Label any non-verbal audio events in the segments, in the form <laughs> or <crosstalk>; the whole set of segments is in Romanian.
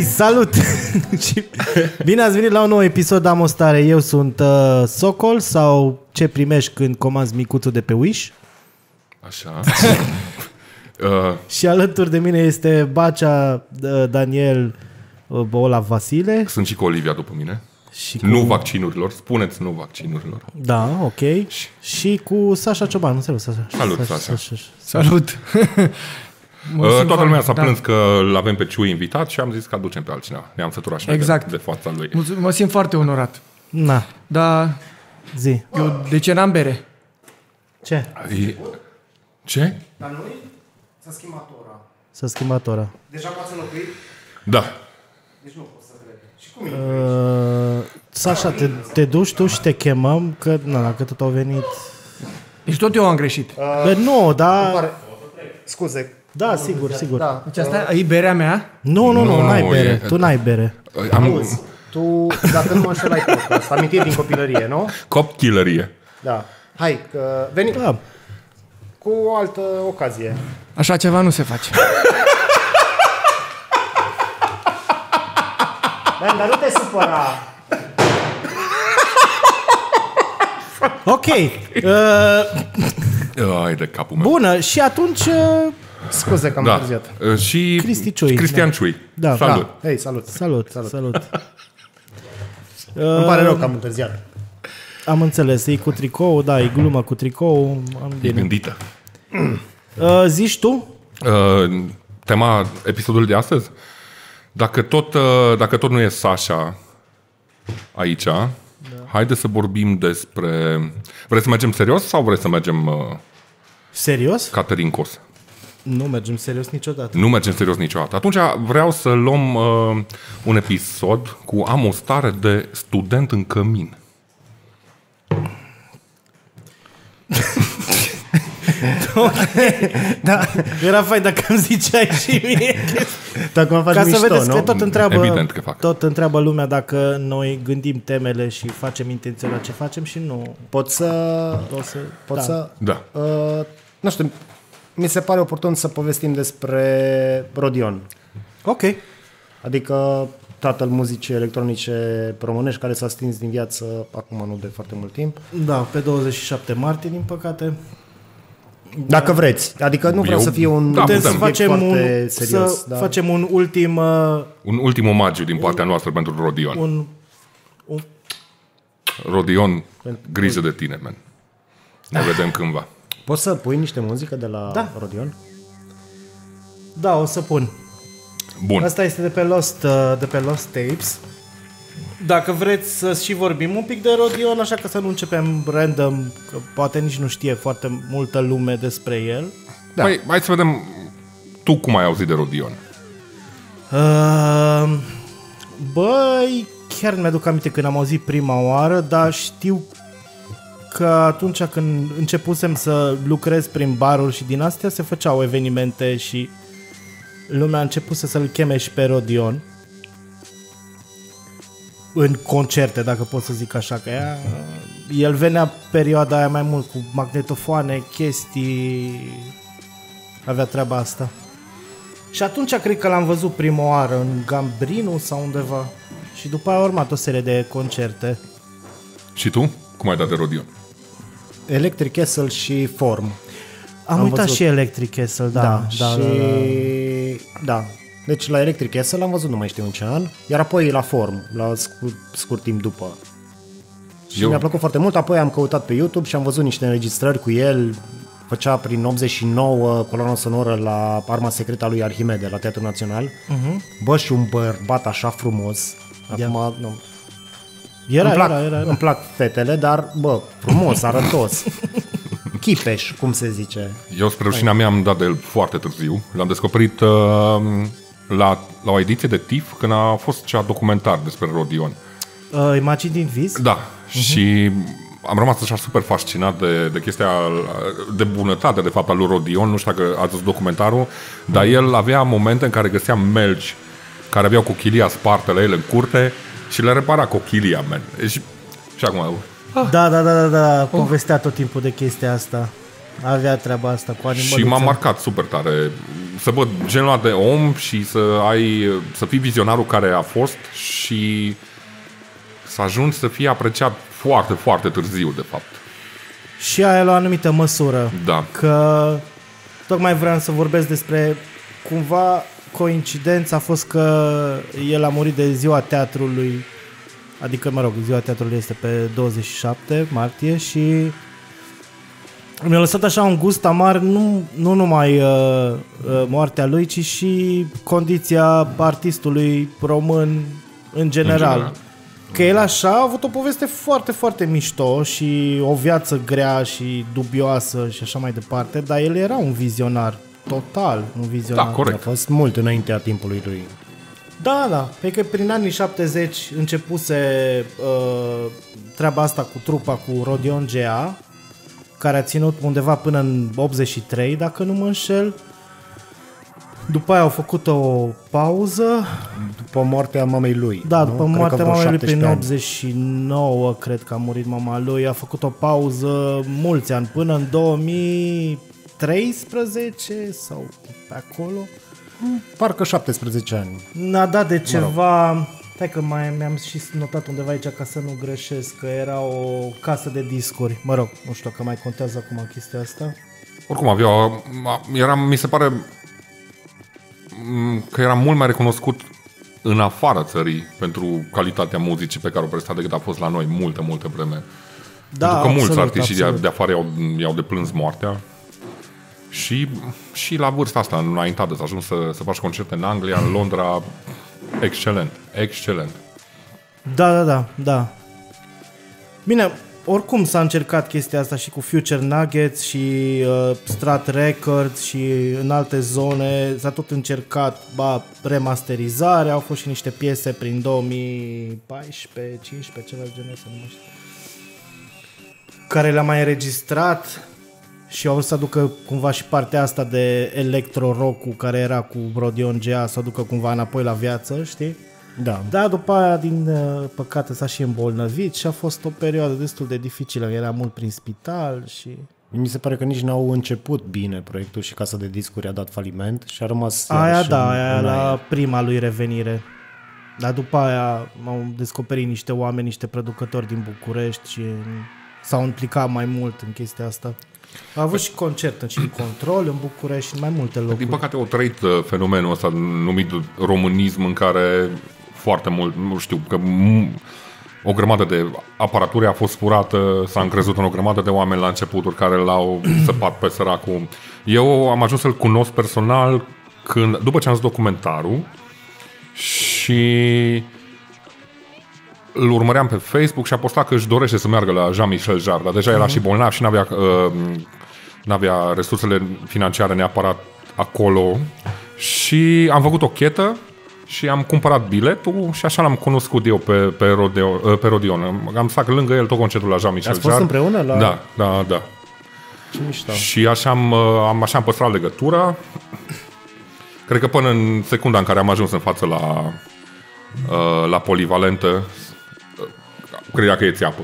Hei, salut! <laughs> Și Bine ați venit la un nou episod Am o stare. Eu sunt uh, Socol sau ce primești când comanzi micuțul de pe Wish. Așa. <laughs> uh, Și alături de mine este Bacea, uh, Daniel, uh, Olaf Vasile. sunt și cu Olivia după mine. Și cu... Nu vaccinurilor. Spuneți nu vaccinurilor. Da, ok. Și cu Sasha Cioban. Nu Salut, Sasha. Salut, Sasha. Salut! <laughs> Mă Uh, simt toată lumea foarte- s-a da. plâns că l-avem pe Ciu invitat și am zis că aducem pe altcineva. Ne-am săturat și noi Exact. de, de fața lui. Mulțumesc, Mă simt foarte onorat. Na, Dar zi. eu de ce n-am bere? Ce? E- Ce? Dar noi s-a schimbat ora. S-a schimbat ora. Deja poți înlocui? Da. Deci nu pot să cred. Și cum e? Uh, Sasha, te, te duci tu și te chemăm, că na, dacă tot au venit... Deci tot eu am greșit. Bă, nu, da... Pare... Scuze. Da, sigur, sigur. Da. Deci asta e berea mea? Nu, nu, nu, Nu, n-ai nu, bere. e- Tu n-ai bere. Am Auzi, tu, dacă nu mă înșel, ai podcast. Amintiri din copilărie, nu? copchillerie. Da. Hai, că veni Da. cu o altă ocazie. Așa ceva nu se face. Man, dar nu te supăra. Ok. Uh, Ai de capul meu. bună, și atunci... Uh, Scuze că am Da. întârziat. Uh, Și Cristi Ciui, Cristian da. Ciui. Da. Salut. Da. Hei, salut. salut, salut. salut. <laughs> Îmi pare rău că am întârziat. Am înțeles, e cu tricou, da, e glumă cu tricou. Am E bine. gândită. Uh, zici tu? Uh, tema episodului de astăzi? Dacă tot, uh, dacă tot nu e Sasha aici, da. haide să vorbim despre... Vreți să mergem serios sau vreți să mergem uh, Serios? Caterincos? Nu mergem serios niciodată. Nu mergem serios niciodată. Atunci vreau să luăm uh, un episod cu am o stare de student în cămin. <laughs> Da, era fain dacă îmi ziceai și mie. Dacă mă faci Ca să mișto, vedeți nu? că tot întreabă, Evident că fac. tot întreabă lumea dacă noi gândim temele și facem intenționat ce facem și nu Pot să... o să... Pot da. să... Da. Uh, nu știu, mi se pare oportun să povestim despre Rodion. Ok. Adică tatăl muzicii electronice românești care s-a stins din viață acum nu de foarte mult timp. Da, pe 27 martie, din păcate. Dacă vreți. Adică nu vreau Eu- să fie un Da, Putem putem. să subiect facem un, foarte serios. să da. facem un ultim... Uh, Un ultim omagiu din partea noastră pentru Rodion. un, un, Rodion, grijă de tine, man. Ne vedem cândva. Poți să pui niște muzică de la Da. Rodion? da, o să pun. Bun. Asta este de pe Lost, uh, de pe Lost Tapes. Dacă vreți să și vorbim un pic de Rodion, așa că să nu începem random, că poate nici nu știe foarte multă lume despre el. Da. Păi, hai să vedem tu cum ai auzit de Rodion. Uh, băi, chiar nu mi-aduc aminte când am auzit prima oară, dar știu că atunci când începusem să lucrez prin baruri și din astea se făceau evenimente și lumea a început să să-l cheme și pe Rodion în concerte, dacă pot să zic așa, că ea, el venea perioada aia mai mult cu magnetofoane, chestii, avea treaba asta. Și atunci cred că l-am văzut prima oară în Gambrinu sau undeva. Și după aia a urmat o serie de concerte. Și tu? Cum ai dat de Rodion? Electric Castle și Form. Am, Am uitat văzut. și Electric Castle, da. Da, da, și... da, da. da. Deci la Electric Castle l-am văzut nu mai știu în ce an, iar apoi la Form, la scurt, scurt timp după. Și Eu- mi-a plăcut foarte mult, apoi am căutat pe YouTube și am văzut niște înregistrări cu el, făcea prin 89 coloana sonoră la Arma Secretă a lui Arhimede la Teatrul Național. Uh-huh. Bă, și un bărbat așa frumos. Acum, nu, Era, îmi, plac, era, era, era. îmi plac fetele, dar, bă, frumos, arătos. Chipeș, cum se zice. Eu, spre rușinea mea, am dat de el foarte târziu. L-am descoperit uh, la, la o ediție de TIFF, când a fost cea documentar despre Rodion. Uh, Imagine din vis? Da, uh-huh. și am rămas așa super fascinat de, de chestia, de bunătate, de fapt, al lui Rodion. Nu știu dacă ați văzut documentarul, dar el avea momente în care găsea melci care aveau cochilia spartă la el în curte și le repara cochilia, man. Și, și acum, Da, da, da, da, da. Povestea tot timpul de chestia asta. Avea treaba asta cu animăluțe. Și m-a marcat super tare să văd genul ăla de om și să ai să fii vizionarul care a fost și să ajungi să fii apreciat foarte, foarte târziu, de fapt. Și aia la o anumită măsură. Da. Că tocmai vreau să vorbesc despre cumva coincidența a fost că el a murit de ziua teatrului, adică, mă rog, ziua teatrului este pe 27 martie și mi-a lăsat așa un gust amar, nu, nu numai uh, uh, moartea lui, ci și condiția artistului român în general. În general. Că el așa a avut o poveste foarte, foarte mișto și o viață grea și dubioasă și așa mai departe, dar el era un vizionar, total un vizionar. Da, corect. A fost mult înaintea timpului lui. Da, da, pe că prin anii 70 începuse uh, treaba asta cu trupa cu Rodion Gea, care a ținut undeva până în 83, dacă nu mă înșel. După aia au făcut o pauză. După moartea mamei lui. Da, nu? după Cred moartea că vreo mamei lui prin 17 ani. 89, cred că a murit mama lui. A făcut o pauză mulți ani, până în 2013 sau pe acolo. Parcă 17 ani. N-a dat de ceva... Stai că mai mi-am și notat undeva aici ca să nu greșesc, că era o casă de discuri. Mă rog, nu știu că mai contează acum chestia asta. Oricum avea, era, mi se pare m, că era mult mai recunoscut în afara țării pentru calitatea muzicii pe care o presta decât a fost la noi multă, multă vreme. Da, pentru că mulți absolut, artiști de, absolut. de afară i-au, i-au deplâns moartea și, și la vârsta asta înaintată să ajungi să, să faci concerte în Anglia, în Londra, excelent, excelent. Da, da, da, da. Bine, oricum s-a încercat chestia asta și cu Future Nuggets și uh, Strat Records și în alte zone s-a tot încercat ba, remasterizare, au fost și niște piese prin 2014, 15, ceva de genul ăsta, nu mai știu. Care le-a mai înregistrat și au vrut să aducă cumva și partea asta de electro rock care era cu Rodion Gea, să o aducă cumva înapoi la viață, știi? Da. Da, după aia, din uh, păcate, s-a și îmbolnăvit și a fost o perioadă destul de dificilă. Era mult prin spital și... Mi se pare că nici n-au început bine proiectul și casa de discuri a dat faliment și a rămas Aia iarăși da, în- aia în la prima lui revenire. Dar după aia m-au descoperit niște oameni, niște producători din București și s-au implicat mai mult în chestia asta. A avut și concert și în control în București și în mai multe locuri. Din păcate au trăit uh, fenomenul ăsta numit românism în care foarte mult, nu știu, că m- o grămadă de aparatură a fost furată, s-a încrezut în o grămadă de oameni la începuturi care l-au <clears throat> săpat pe săracul. Eu am ajuns să-l cunosc personal când, după ce am zis documentarul și îl urmăream pe Facebook și a postat că își dorește să meargă la Jean-Michel Jarre, dar deja era și bolnav și n-avea, uh, n-avea resursele financiare neapărat acolo și am făcut o chetă și am cumpărat biletul și așa l-am cunoscut eu pe, pe, Rodeo, uh, pe Rodion. Am stat lângă el tot concertul la Jean-Michel Ați fost Jarre. împreună la- Da, da, da. Ce mișto. Și așa am, uh, am, așa am păstrat legătura. Cred că până în secunda în care am ajuns în față la, uh, la polivalentă, uh, credea că e țeapă.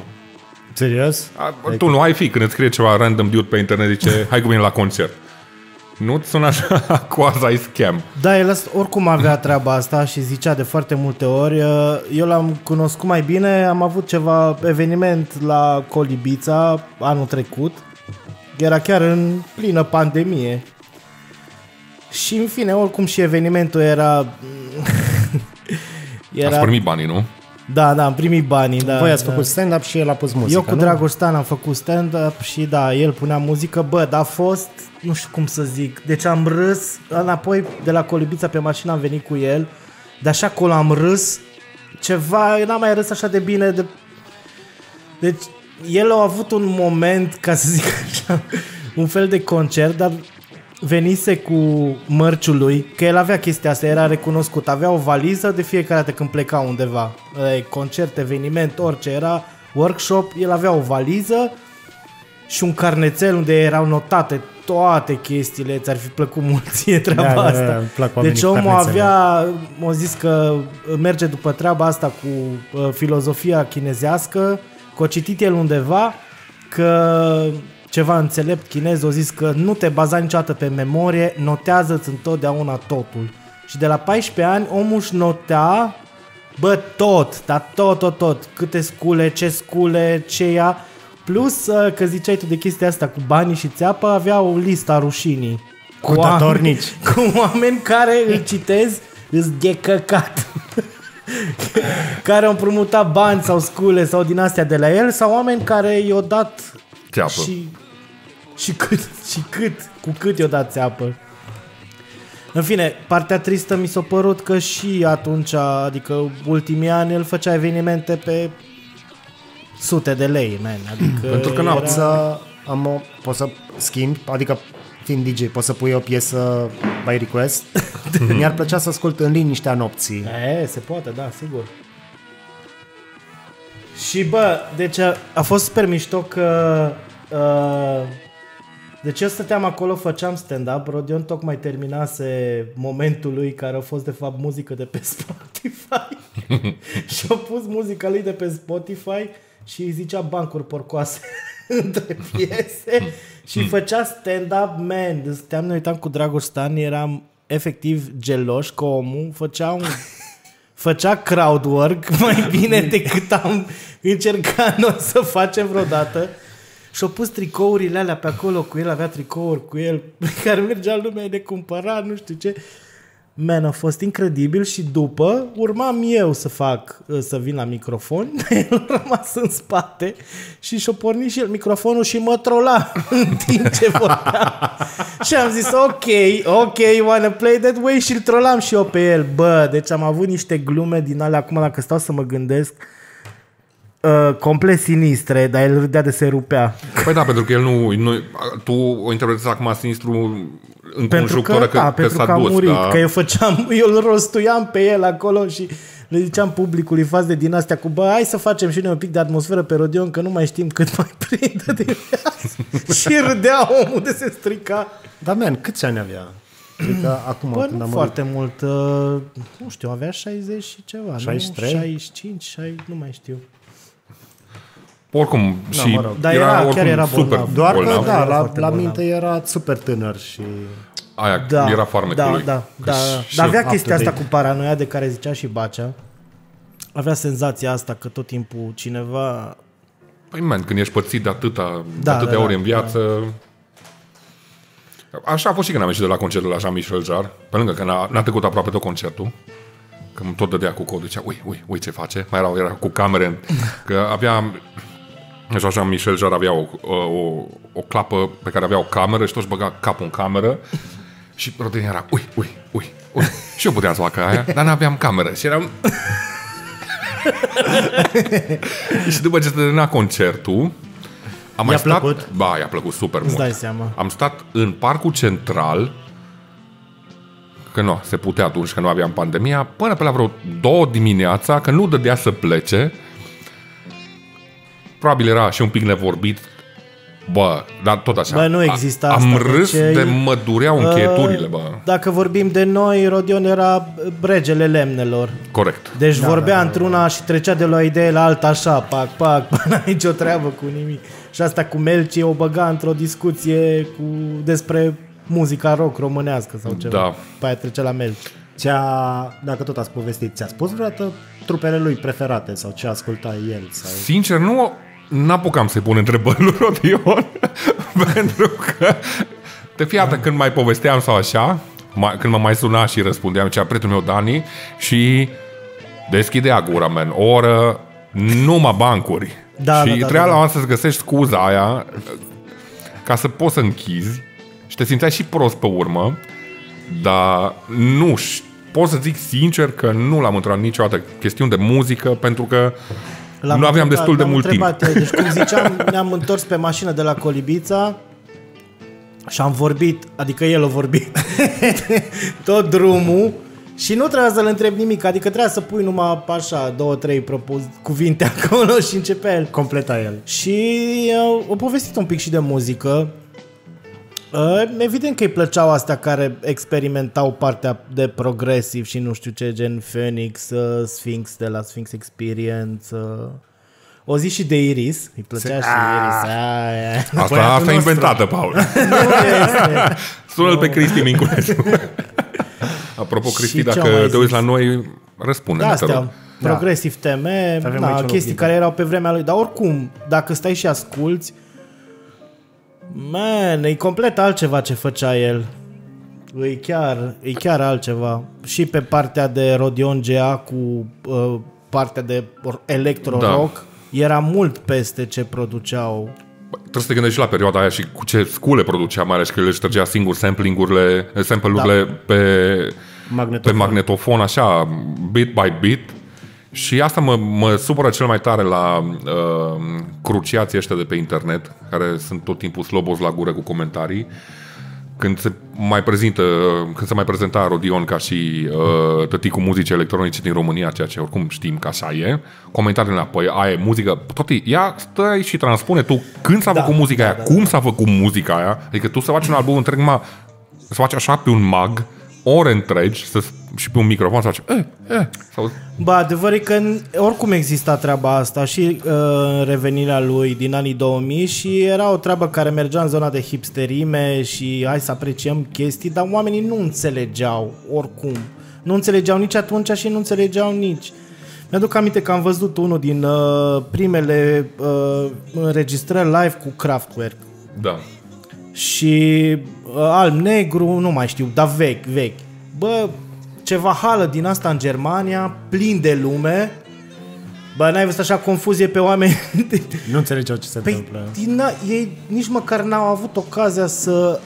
Serios? A, Tu nu ai fi când îți scrie ceva random dude pe internet zice <laughs> hai cu mine la concert. Nu-ți sună așa <laughs> coaza ai scam. Da, el ăsta- oricum avea treaba asta și zicea de foarte multe ori. uh, Eu l-am cunoscut mai bine, am avut ceva eveniment la Colibița anul trecut. Era chiar în plină pandemie. Și în fine, oricum și evenimentul era... <laughs> Era... Ați primit banii, nu? Da, da, am primit banii. Da, Voi ați da. făcut stand-up și el a pus muzică, Eu cu nu? Dragoș Stan am făcut stand-up și da, el punea muzică, bă, dar a fost, nu știu cum să zic, deci am râs, înapoi de la Colibița pe mașină am venit cu el, de așa acolo am râs, ceva, eu n-am mai râs așa de bine, de... deci el a avut un moment, ca să zic așa, <laughs> un fel de concert, dar venise cu mărciul lui, că el avea chestia asta, era recunoscut, avea o valiză de fiecare dată când pleca undeva, e, concert, eveniment, orice era, workshop, el avea o valiză și un carnețel unde erau notate toate chestiile, ți-ar fi plăcut mult ție treaba Da, da, da, asta. îmi plac oamenii deci cu omul carnețele. avea, m-a zis că merge după treaba asta cu uh, filozofia chinezească, că a citit el undeva că ceva înțelept chinez a zis că nu te baza niciodată pe memorie, notează-ți întotdeauna totul. Și de la 14 ani omul își notea, bă, tot, dar tot, tot, tot, câte scule, ce scule, ce ia, plus uh, că ziceai tu de chestia asta cu banii și țeapă, avea o listă a rușinii. Cu datornici. <laughs> Cu oameni care îl citez, îți de căcat. <laughs> care au împrumutat bani sau scule sau din astea de la el sau oameni care i-au dat Țeapă. și, și cât, <laughs> și cât, cu cât i-au dat țeapă. În fine, partea tristă mi s-a părut că și atunci, adică ultimii ani, el făcea evenimente pe sute de lei, man. <clears throat> Adică Pentru că n-a- era... Pot să, am o, pot să schimb, adică fiind DJ, poți să pui o piesă by request. <laughs> Mi-ar plăcea să ascult în liniștea nopții. E, se poate, da, sigur. Și bă, deci a, a fost super mișto că... Uh, deci eu stăteam acolo, făceam stand-up, Rodion tocmai terminase momentul lui care a fost de fapt muzică de pe <laughs> Spotify. <laughs> Și a pus muzica lui de pe Spotify și îi zicea bancuri porcoase <laughs> între piese și făcea stand-up, man, stăteam, ne uitam cu Dragoș Stan, eram efectiv geloși că omul. Făcea un făcea crowd work mai bine decât am încercat noi să facem vreodată. Și-a pus tricourile alea pe acolo cu el, avea tricouri cu el, pe <laughs> care mergea lumea de cumpărat, nu știu ce. Man, a fost incredibil și după urmam eu să fac, să vin la microfon, <laughs> el a rămas în spate și și-a pornit și el microfonul și mă trola <laughs> în timp ce vorbea. și am zis, ok, ok, you wanna play that way? Și îl trolam și eu pe el. Bă, deci am avut niște glume din alea, acum dacă stau să mă gândesc, uh, complet sinistre, dar el râdea de se rupea. Păi da, pentru că el nu, nu tu o interpretezi acum sinistru în Pentru conjunctură că, că, da, că pentru s-a că a dus. murit, da. că eu făceam, <laughs> eu îl rostuiam pe el acolo și le ziceam publicului față de din astea cu, bă, hai să facem și noi un pic de atmosferă pe Rodion, că nu mai știm cât mai <laughs> prinde de viață. <laughs> și râdea omul de se strica. Dar, man, câți ani avea? Cred că <clears throat> acum, Bă, când nu am foarte mult, uh, nu știu, avea 60 și ceva, 63? nu? 65, 60, nu mai știu. Oricum, și mă rog. Dar era- chiar oricum era super bolnav. Doar că, bolnav. da, Era la, foarte la bolnav. minte era super tânăr și... Aia Da, era farmecul da, lui. da, da, Și- Dar avea up chestia to asta date. cu paranoia de care zicea și Bacea. Avea senzația asta că tot timpul cineva Păi, man, când ești pățit de atâta, Da, de atâtea da, ori da, în viață... Așa a fost și când am ieșit de la concertul la Jean-Michel Jarre, pe lângă că n-a, n-a trecut aproape tot concertul, că îmi tot dădea cu codul, zicea, ui, ui, ui ce face, mai era, era cu camere, că avea, deci așa Michel Jarre avea o, o, o clapă pe care avea o cameră și toți băga capul în cameră și Rodin era, ui, ui, ui, ui. Și eu puteam să fac aia, dar n-aveam cameră și eram... <laughs> și după ce se termina concertul, am mai I-a stat... plăcut? Ba, i-a plăcut super mult. dai seama. Am stat în parcul central, că nu, se putea atunci că nu aveam pandemia, până pe la vreo două dimineața, că nu dădea să plece. Probabil era și un pic nevorbit, Bă, dar tot așa. Bă, nu exista A- Am asta, râs deci de e- mă dureau încheieturile, bă. Dacă vorbim de noi, Rodion era regele lemnelor. Corect. Deci da, vorbea da, într-una și trecea de la o idee la alta așa, pac, pac, <laughs> până aici o treabă cu nimic. Și asta cu Melci o băga într-o discuție cu, despre muzica rock românească sau ceva. Da. Pe aia trecea la Melci. Ți-a, dacă tot ați povestit, ți-a spus vreodată trupele lui preferate sau ce asculta el? Sau... Sincer, nu n-apucam să-i pun întrebări lui Rodion, <laughs> pentru că de fiată când mai povesteam sau așa, mai, când mă mai suna și răspundeam, cea prietenul meu Dani, și deschidea gura, man, o oră, numai bancuri. Da, și da, da, trebuia da, la da. oameni să-ți găsești scuza aia ca să poți să închizi și te simțeai și prost pe urmă, dar nu ș- pot să zic sincer că nu l-am întrebat niciodată chestiuni de muzică pentru că L-am nu aveam întrebat- destul de l-am mult timp. întrebat, Deci, cum ziceam, ne-am întors pe mașină de la Colibița și am vorbit, adică el a vorbit <laughs> tot drumul și nu trebuia să-l întreb nimic, adică trebuia să pui numai așa, două, trei propus, cuvinte <laughs> acolo și începea el. Completa el. Și uh, o povestit un pic și de muzică. Uh, evident că îi plăceau astea care experimentau partea de progresiv și nu știu ce, gen Phoenix, uh, Sphinx de la Sphinx Experience. Uh, O zi și de Iris, îi plăcea și Iris. Aia. Asta, asta e inventată, Paul. Sună-l pe Cristi Minculescu. Apropo, Cristi, Și ce dacă am mai te uiți zis? la noi, răspunde Da, te rog. astea, progresiv TM, Avem da, aici un chestii loc care erau pe vremea lui, dar oricum, dacă stai și asculți, man, e complet altceva ce făcea el. E chiar, e chiar altceva. Și pe partea de Rodion GA cu uh, partea de or- electro-rock, era mult peste ce produceau. Trebuie să te gândești și la perioada aia și cu ce scule producea, mai ales că el își trăgea singur sampling-urile, sample-urile Da. pe, Magnetofon. pe magnetofon, așa, bit by bit. Și asta mă, mă supără cel mai tare la uh, cruciații ăștia de pe internet, care sunt tot timpul slobos la gură cu comentarii. Când se mai prezintă, când se mai prezenta Rodion ca și uh, tăticul muzicii electronice din România, ceea ce oricum știm că așa e, comentariile înapoi, aia e muzică, toate, ia stai și transpune tu când s-a Da, făcut muzica da, aia, da, cum s-a făcut muzica aia, adică tu să faci un album întreg, ma, să faci așa pe un mag, ore întregi, să, și pe un microfon să faci, eh, eh, sau Bă, adevăr e că n- oricum exista treaba asta și uh, revenirea lui din anii 2000 și era o treabă care mergea în zona de hipsterime și hai să apreciem chestii, dar oamenii nu înțelegeau oricum. Nu înțelegeau nici atunci și nu înțelegeau nici. Mi-aduc aminte că am văzut unul din uh, primele uh, înregistrări live cu Kraftwerk da. și uh, alb-negru, nu mai știu, dar vechi, vechi. Bă, ceva hală din asta în Germania, plin de lume. Bă, n-ai văzut așa confuzie pe oameni? <laughs> Nu înțelegeau ce se Păi, întâmplă. din, ei nici măcar n-au avut ocazia să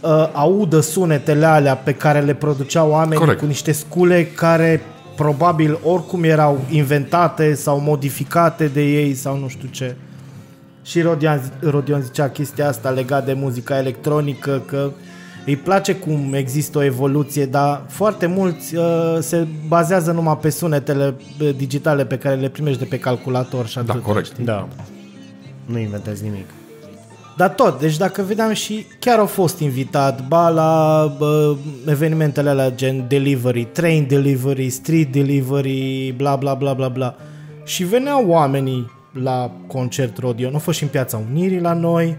uh, audă sunetele alea pe care le produceau oamenii Corect. cu niște scule care probabil oricum erau inventate sau modificate de ei sau nu știu ce. Și Rodion, Rodion zicea chestia asta legat de muzica electronică, că îi place cum există o evoluție, dar foarte mulți uh, se bazează numai pe sunetele uh, digitale pe care le primești de pe calculator și atât. Da, corect. Da. Nu inventezi nimic. Dar tot, deci dacă vedeam și chiar au fost invitat, ba la bă, evenimentele alea gen delivery, train delivery, street delivery, bla bla bla bla bla. Și veneau oamenii la concert Rodion, au fost și în Piața Unirii la noi,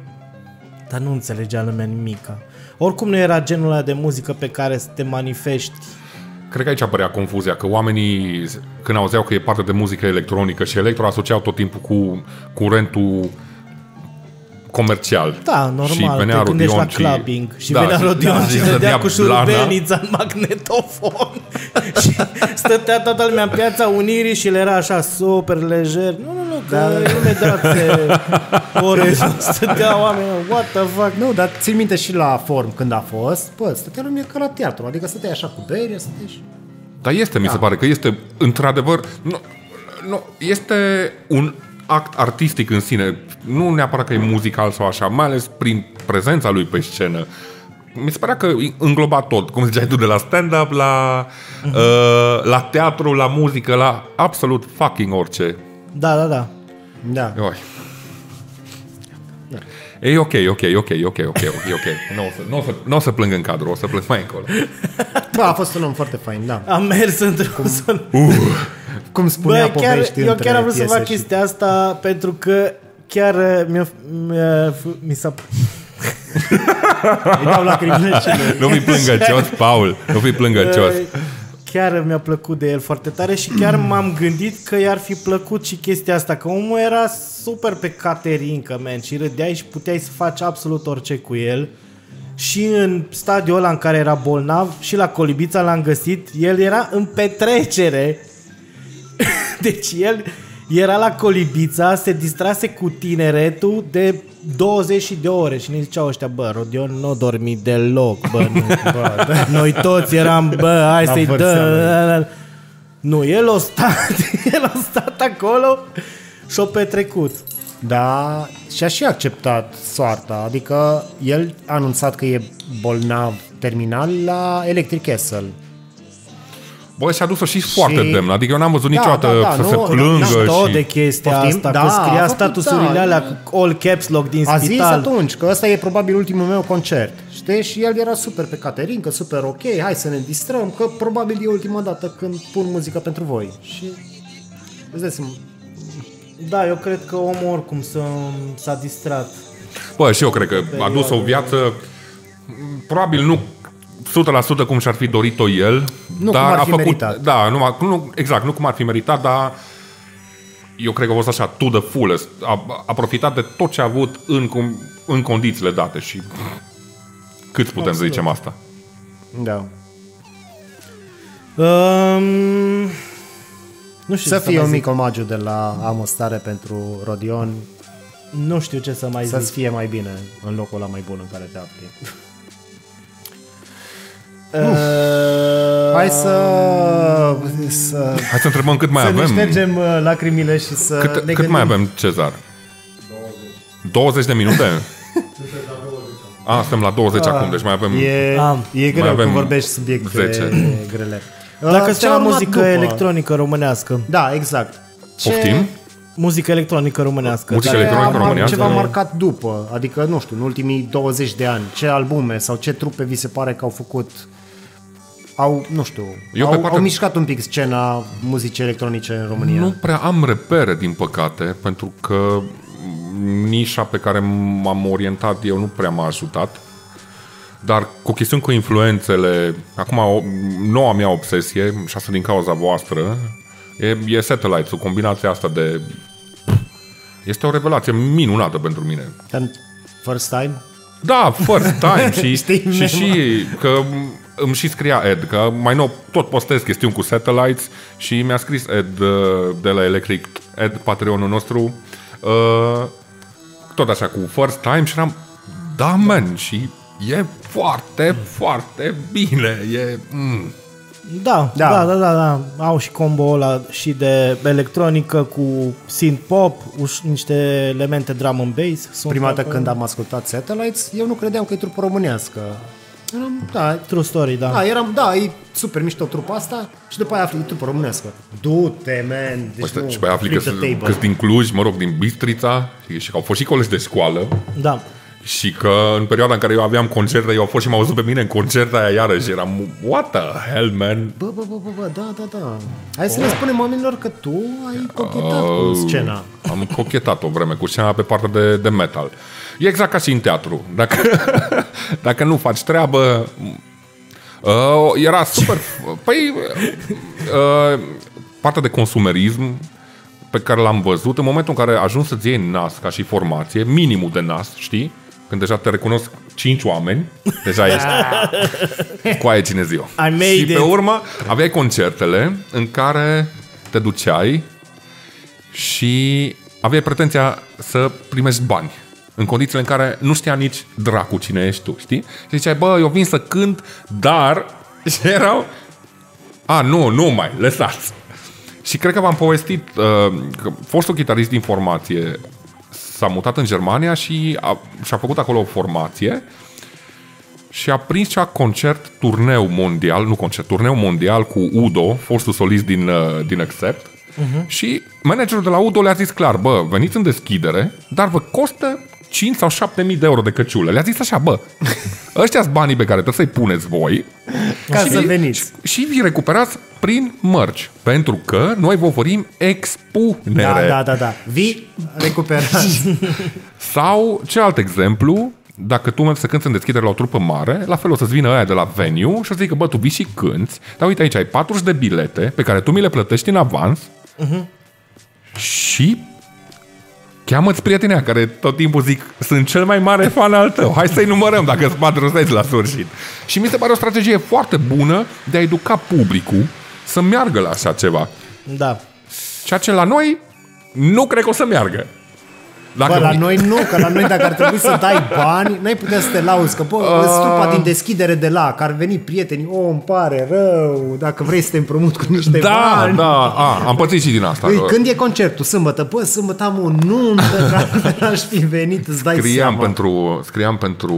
dar nu înțelegea lumea nimica. Oricum nu era genul ăla de muzică pe care să te manifesti. Cred că aici apărea confuzia, că oamenii când auzeau că e parte de muzică electronică și electro asociau tot timpul cu curentul comercial. Da, normal, și venea te gândești la Rodion și- clubbing și, da, venea Rodion da, și îți dădea cu blana. șurubelnița în magnetofon <laughs> și stătea toată lumea în piața Unirii și le era așa super lejer. Nu, nu, nu, că da. imediat se ore stătea oameni, what the fuck. Nu, dar țin minte și la form când a fost, bă, stătea lumea ca la teatru, adică stăteai așa cu bere, stăteai și... Dar este, mi se pare că este într-adevăr, nu, nu, este un act artistic în sine, nu neapărat că e muzical sau așa, mai ales prin prezența lui pe scenă. Mi se părea că îngloba tot, cum ziceai tu, de la stand-up, la, uh, la teatru, la muzică, la absolut fucking orice. Da, da, da. Da. Oi. E ok, ok, ok, ok, ok, ok, ok. Nu o să, n-o să, n-o să plâng în cadru, o să plâng mai încolo. Bă, a fost un om foarte fain, da. Am mers într-un zonă. Cum spunea Bă, chiar, povești eu între chiar am vrut să piese fac și- chestia asta pentru că chiar uh, mi-a, mi-a, mi s-a Îi dau lacrimile și le... <laughs> Nu fi plângăcios, Paul, nu fi plângăcios. Uh, Chiar mi-a plăcut de el foarte tare și chiar <clears throat> m-am gândit că i-ar fi plăcut și chestia asta, că omul era super pe caterincă, man, și râdeai și puteai să faci absolut orice cu el. Și în stadiul ăla în care era bolnav și la Colibița l-am găsit, el era în petrecere. <laughs> Deci el era la Colibița, se distrase cu tineretul de 20 de ore și ne ziceau ăștia, bă, Rodion nu a dormit deloc, bă, nu, <laughs> bă, <laughs> noi toți eram, bă, hai La să-i vârsta dă. Nu, el a stat, <laughs> el a stat acolo și a petrecut. Da, și-a și acceptat soarta, adică el a anunțat că e bolnav terminal la Electric Castle. Bă, și-a dus-o și foarte Și- demn. Adică eu n-am văzut Da, niciodată da, da, să nu, se da, plângă Tot și... de chestia Poftim? asta, Da, că a scria făcut, statusurile da. alea cu all caps lock din A zis spital. atunci că ăsta e probabil ultimul meu concert. Știi? Și el era super pe caterincă, super ok, hai să ne distrăm, că probabil e ultima dată când pun muzică pentru voi. Și îți dai seama, Da, eu cred că omul oricum s-a, s-a distrat. Bă, și eu cred că a dus o viață probabil nu 100% cum și-ar fi dorit-o el, Nu dar cum ar a fi făcut, meritat. da, nu, nu, exact, nu cum ar fi meritat, dar eu cred că a fost așa, to the fullest. A, a profitat de tot ce a avut în, cum- în condițiile date și cât putem să zicem asta? Da. Um, nu știu Să ce fie mai un zic. mic omagiu de la Amostare pentru Rodion, Nu știu ce să mai să-ți zic. fie mai bine în locul ăla mai bun în care te afli. Uh, Hai să, să, Hai să întrebăm cât mai să ne avem. ștergem uh, lacrimile și să Cât, ne cât gândim. mai avem, Cezar? 20 de minute? A, suntem la 20 acum, deci mai avem... E, Am. e greu avem când vorbești subiecte 10. grele. Dacă Uh, ce suntem a la urmat muzică după? electronică românească. Da, exact. Ce, Poftim? Muzică electronică românească. Muzică Care- electronică a mar- românească? Ceva marcat după, adică, nu știu, în ultimii 20 de ani, ce albume sau ce trupe vi se pare că au făcut au, nu știu, Eu au, pe partea- au mișcat un pic scena muzicii electronice în România. Nu prea am repere, din păcate, pentru că nișa pe care m-am orientat eu nu prea m-a ajutat. Dar cu chestiuni cu influențele, acum o, noua mea obsesie, și asta din cauza voastră, e, e Satellite, o combinație asta de... Este o revelație minunată pentru mine. Then First time? Da, first time <laughs> și, Știi și, și că îmi și scria Ed, că mai nou tot postez chestiuni cu satellites și mi-a scris Ed uh, de la Electric, Ed, Patreonul nostru, uh, tot așa cu first time și eram, da, man, și e foarte, foarte bine, e... Mm. Da, Da. da, da, da, da. Au și combo ăla și de electronică cu synth pop, uș- niște elemente drum and bass. Sunt Prima dată acolo. când am ascultat Satellites, eu nu credeam că e trupă românească. Eram, da, True story, da. da, eram, da, e super mișto trupa asta și după aia afli, e trupă românească. Du-te, man! Deci Păi, nu, și pe aia afli că flip the sunt table. că din Cluj, mă rog, din Bistrița și, și că au fost și colegi de școală Da. Și că în perioada în care eu aveam concerte, eu au fost și m-au văzut pe mine în concerta aia iarăși. Eram, what the hell, man? Bă, bă, bă, bă, bă, da, da, da. Hai să le spunem oamenilor că tu ai cochetat cu scena. Am cochetat o vreme cu scena pe partea de, de metal. E exact ca și în teatru. Dacă, <laughs> dacă nu faci treabă... Uh, era super... Păi... Uh, partea de consumerism pe care l-am văzut, în momentul în care ajungi să-ți iei nas ca și formație, minimul de nas, știi? Când deja te recunosc cinci oameni, deja ești cu aia cine ziua. I made și pe it. urmă aveai concertele în care te duceai și aveai pretenția să primești bani în condițiile în care nu știa nici dracu cine ești tu, știi? Și ziceai, bă, eu vin să cânt, dar... Și <laughs> erau... A, nu, nu mai, lăsați. Și cred că v-am povestit uh, că fostul chitarist din formație s-a mutat în Germania și a, și-a făcut acolo o formație și a prins cea concert, turneu mondial, nu concert, turneu mondial cu Udo, fostul solist din, uh, din Accept. Uh-huh. Și managerul de la Udo le-a zis clar, bă, veniți în deschidere, dar vă costă 5 sau 7 mii de euro de căciulă. Le-a zis așa, bă, <laughs> ăștia sunt banii pe care trebuie să-i puneți voi Ca și să vi- veniți. Și vi recuperați prin mărci. Pentru că noi vă oferim expunere. Da, da, da, da. Vii, recuperați. <laughs> Sau, ce alt exemplu, dacă tu mergi să cânti în deschidere la o trupă mare, la fel o să-ți vină aia de la venue și o să zică, bă, tu vii și cânti, dar uite aici ai 40 de bilete pe care tu mi le plătești în avans și cheamă-ți prietenea care tot timpul zic sunt cel mai mare fan al tău. Hai să-i numărăm dacă sunt 40 la sfârșit. Și mi se pare o strategie foarte bună de a educa publicul să meargă la așa ceva. Da. Ceea ce la noi nu cred că o să meargă. Dacă Bă, la vi- noi nu, că la noi dacă ar trebui să dai bani, n-ai putea să te lauzi, că bă, uh... trupa din deschidere de la, că ar veni prietenii, o, îmi pare rău, dacă vrei să te împrumut cu niște Da, bani. da, a, am pățit și din asta. Păi, când e concertul? Sâmbătă? Bă, sâmbătă am o nuntă, că altfel aș fi venit, îți dai scriam seama. pentru, scriam pentru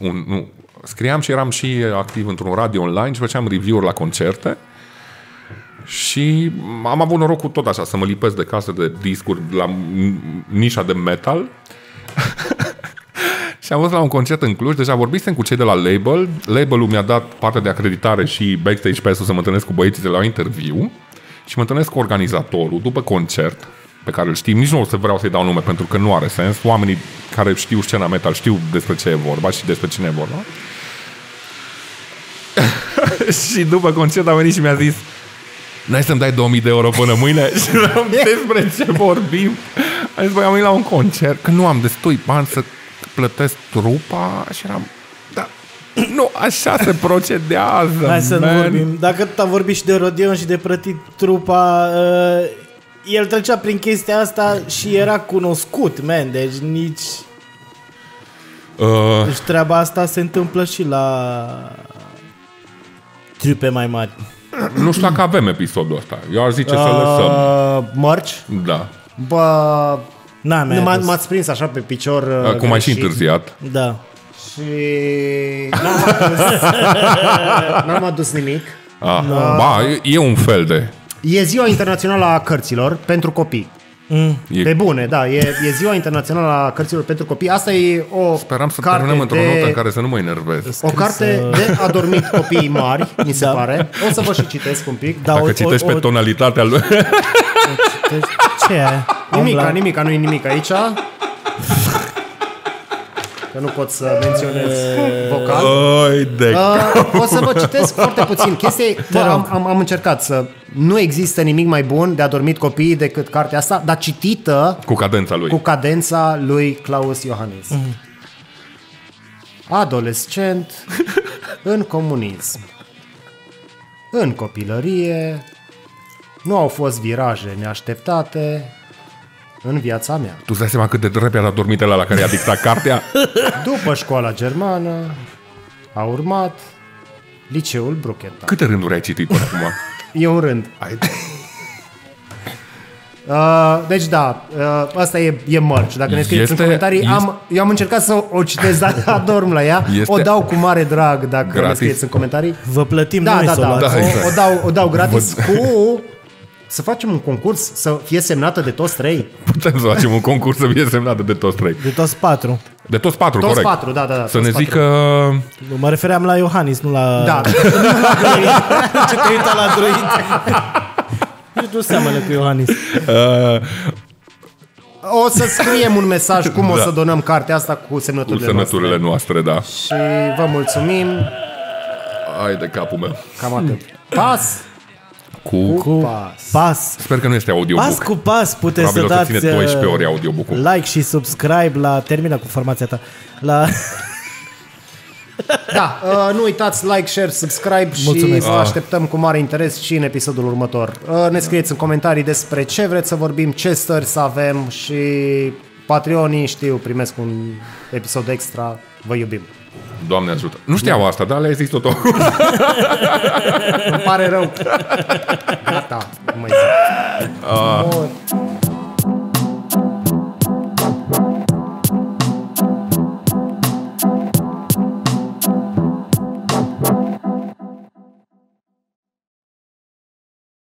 uh, un, nu, scriam și eram și activ într-un radio online și făceam review-uri la concerte și am avut norocul tot așa să mă lipesc de casă de discuri la m- nișa de metal <laughs> și am fost la un concert în Cluj, deja vorbisem cu cei de la label, labelul mi-a dat parte de acreditare și backstage pass-ul să mă întâlnesc cu băieții de la interviu și mă întâlnesc cu organizatorul după concert pe care îl știm, nici nu o să vreau să-i dau nume pentru că nu are sens. Oamenii care știu scena metal știu despre ce e vorba și despre cine e vorba. <laughs> și după concert a venit și mi-a zis N-ai să-mi dai 2000 de euro până mâine? <laughs> și eram, despre ce vorbim? Am zis, băi, am venit la un concert, că nu am destui bani să plătesc trupa și eram, da, <clears throat> nu, așa se procedează, Hai să nu man. vorbim. Dacă tot am vorbit și de Rodion și de plătit trupa, uh, el trecea prin chestia asta și era cunoscut, man, deci nici... Uh, Deci treaba asta se întâmplă și la trupe mai mari. Nu știu dacă avem episodul ăsta. Eu aș zice să lăsăm. Uh, mărci? Da. Bă, N-am mai nu m-a- adus. m-ați prins așa pe picior uh, Acum ai și greșit. întârziat. Da. Și <laughs> n-am adus, n-am adus nimic. Ah, ba, e- e un fel de... E ziua internațională a cărților pentru copii. E, Pe bune, da, e, e ziua internațională a cărților pentru copii. Asta e o Speram să carte terminăm într-o de, notă în care să nu mă enervez. O carte de adormit copiii mari, mi se <laughs> Da. pare. O să vă și citesc un pic. da Dacă citești pe tonalitatea lui... <laughs> Deci, ce e? Nimica, Am nimica, nu e nimic aici. Că nu pot să menționez vocal. Oi, de... Uh, o să vă citesc foarte puțin. Chestia e, bă, am, am, am încercat să... Nu există nimic mai bun de adormit copiii decât cartea asta, dar citită Cu cadența lui. cu cadența lui Klaus Iohannis. Adolescent în comunism. În copilărie nu au fost viraje neașteptate în viața mea. Tu îți dai seama cât de repede a dormit la la care i-a dictat cartea? <laughs> După școala germană a urmat liceul Bruckenta. Câte rânduri ai citit până acum? <laughs> E un rând. Ai... <laughs> Uh, deci da, uh, asta e, e mărci. Dacă ne scrieți Este- în comentarii, este- am, eu am încercat să o citesc, dar adorm la ea. Este- O dau cu mare drag dacă ne Gratis? scrieți în comentarii. Vă plătim Da, noi da, să o da, luați. Da, o, exact. o, dau, o dau gratis cu... Să facem un concurs, să fie semnată de toți trei. Putem să facem un concurs să fie semnată de toți trei. De toți patru. De toți patru, Toți corect. patru, da, da, da. Să toți ne patru. zică... Mă refeream la Iohannis, nu la... Da, <laughs> Ce te uita la druid? Nici nu seamănă cu Iohannis. Uh, o să scriem un mesaj cum o Da. să donăm cartea asta cu cu semnăturile, semnăturile noastre, da. noastre. Și vă mulțumim. Ai de capul meu. Cam atât. Pas Cu... Cu pas. pas. Sper că nu este audiobook. Pas cu pas puteți Probabil să o să dați ține 12 uh, ore audiobook-ul. like și subscribe la... Termină cu formația ta. La... <laughs> Da, uh, nu uitați like, share, subscribe și Mulțumesc. vă așteptăm cu mare interes și în episodul următor. Uh, ne scrieți în comentarii despre ce vreți să vorbim, ce stări să avem și Patreonii știu, primesc un episod extra. Vă iubim. Doamne ajută. Nu știau asta, dar le-ai zis tot Îmi pare rău. <laughs> Gata, nu mai zic. Mor.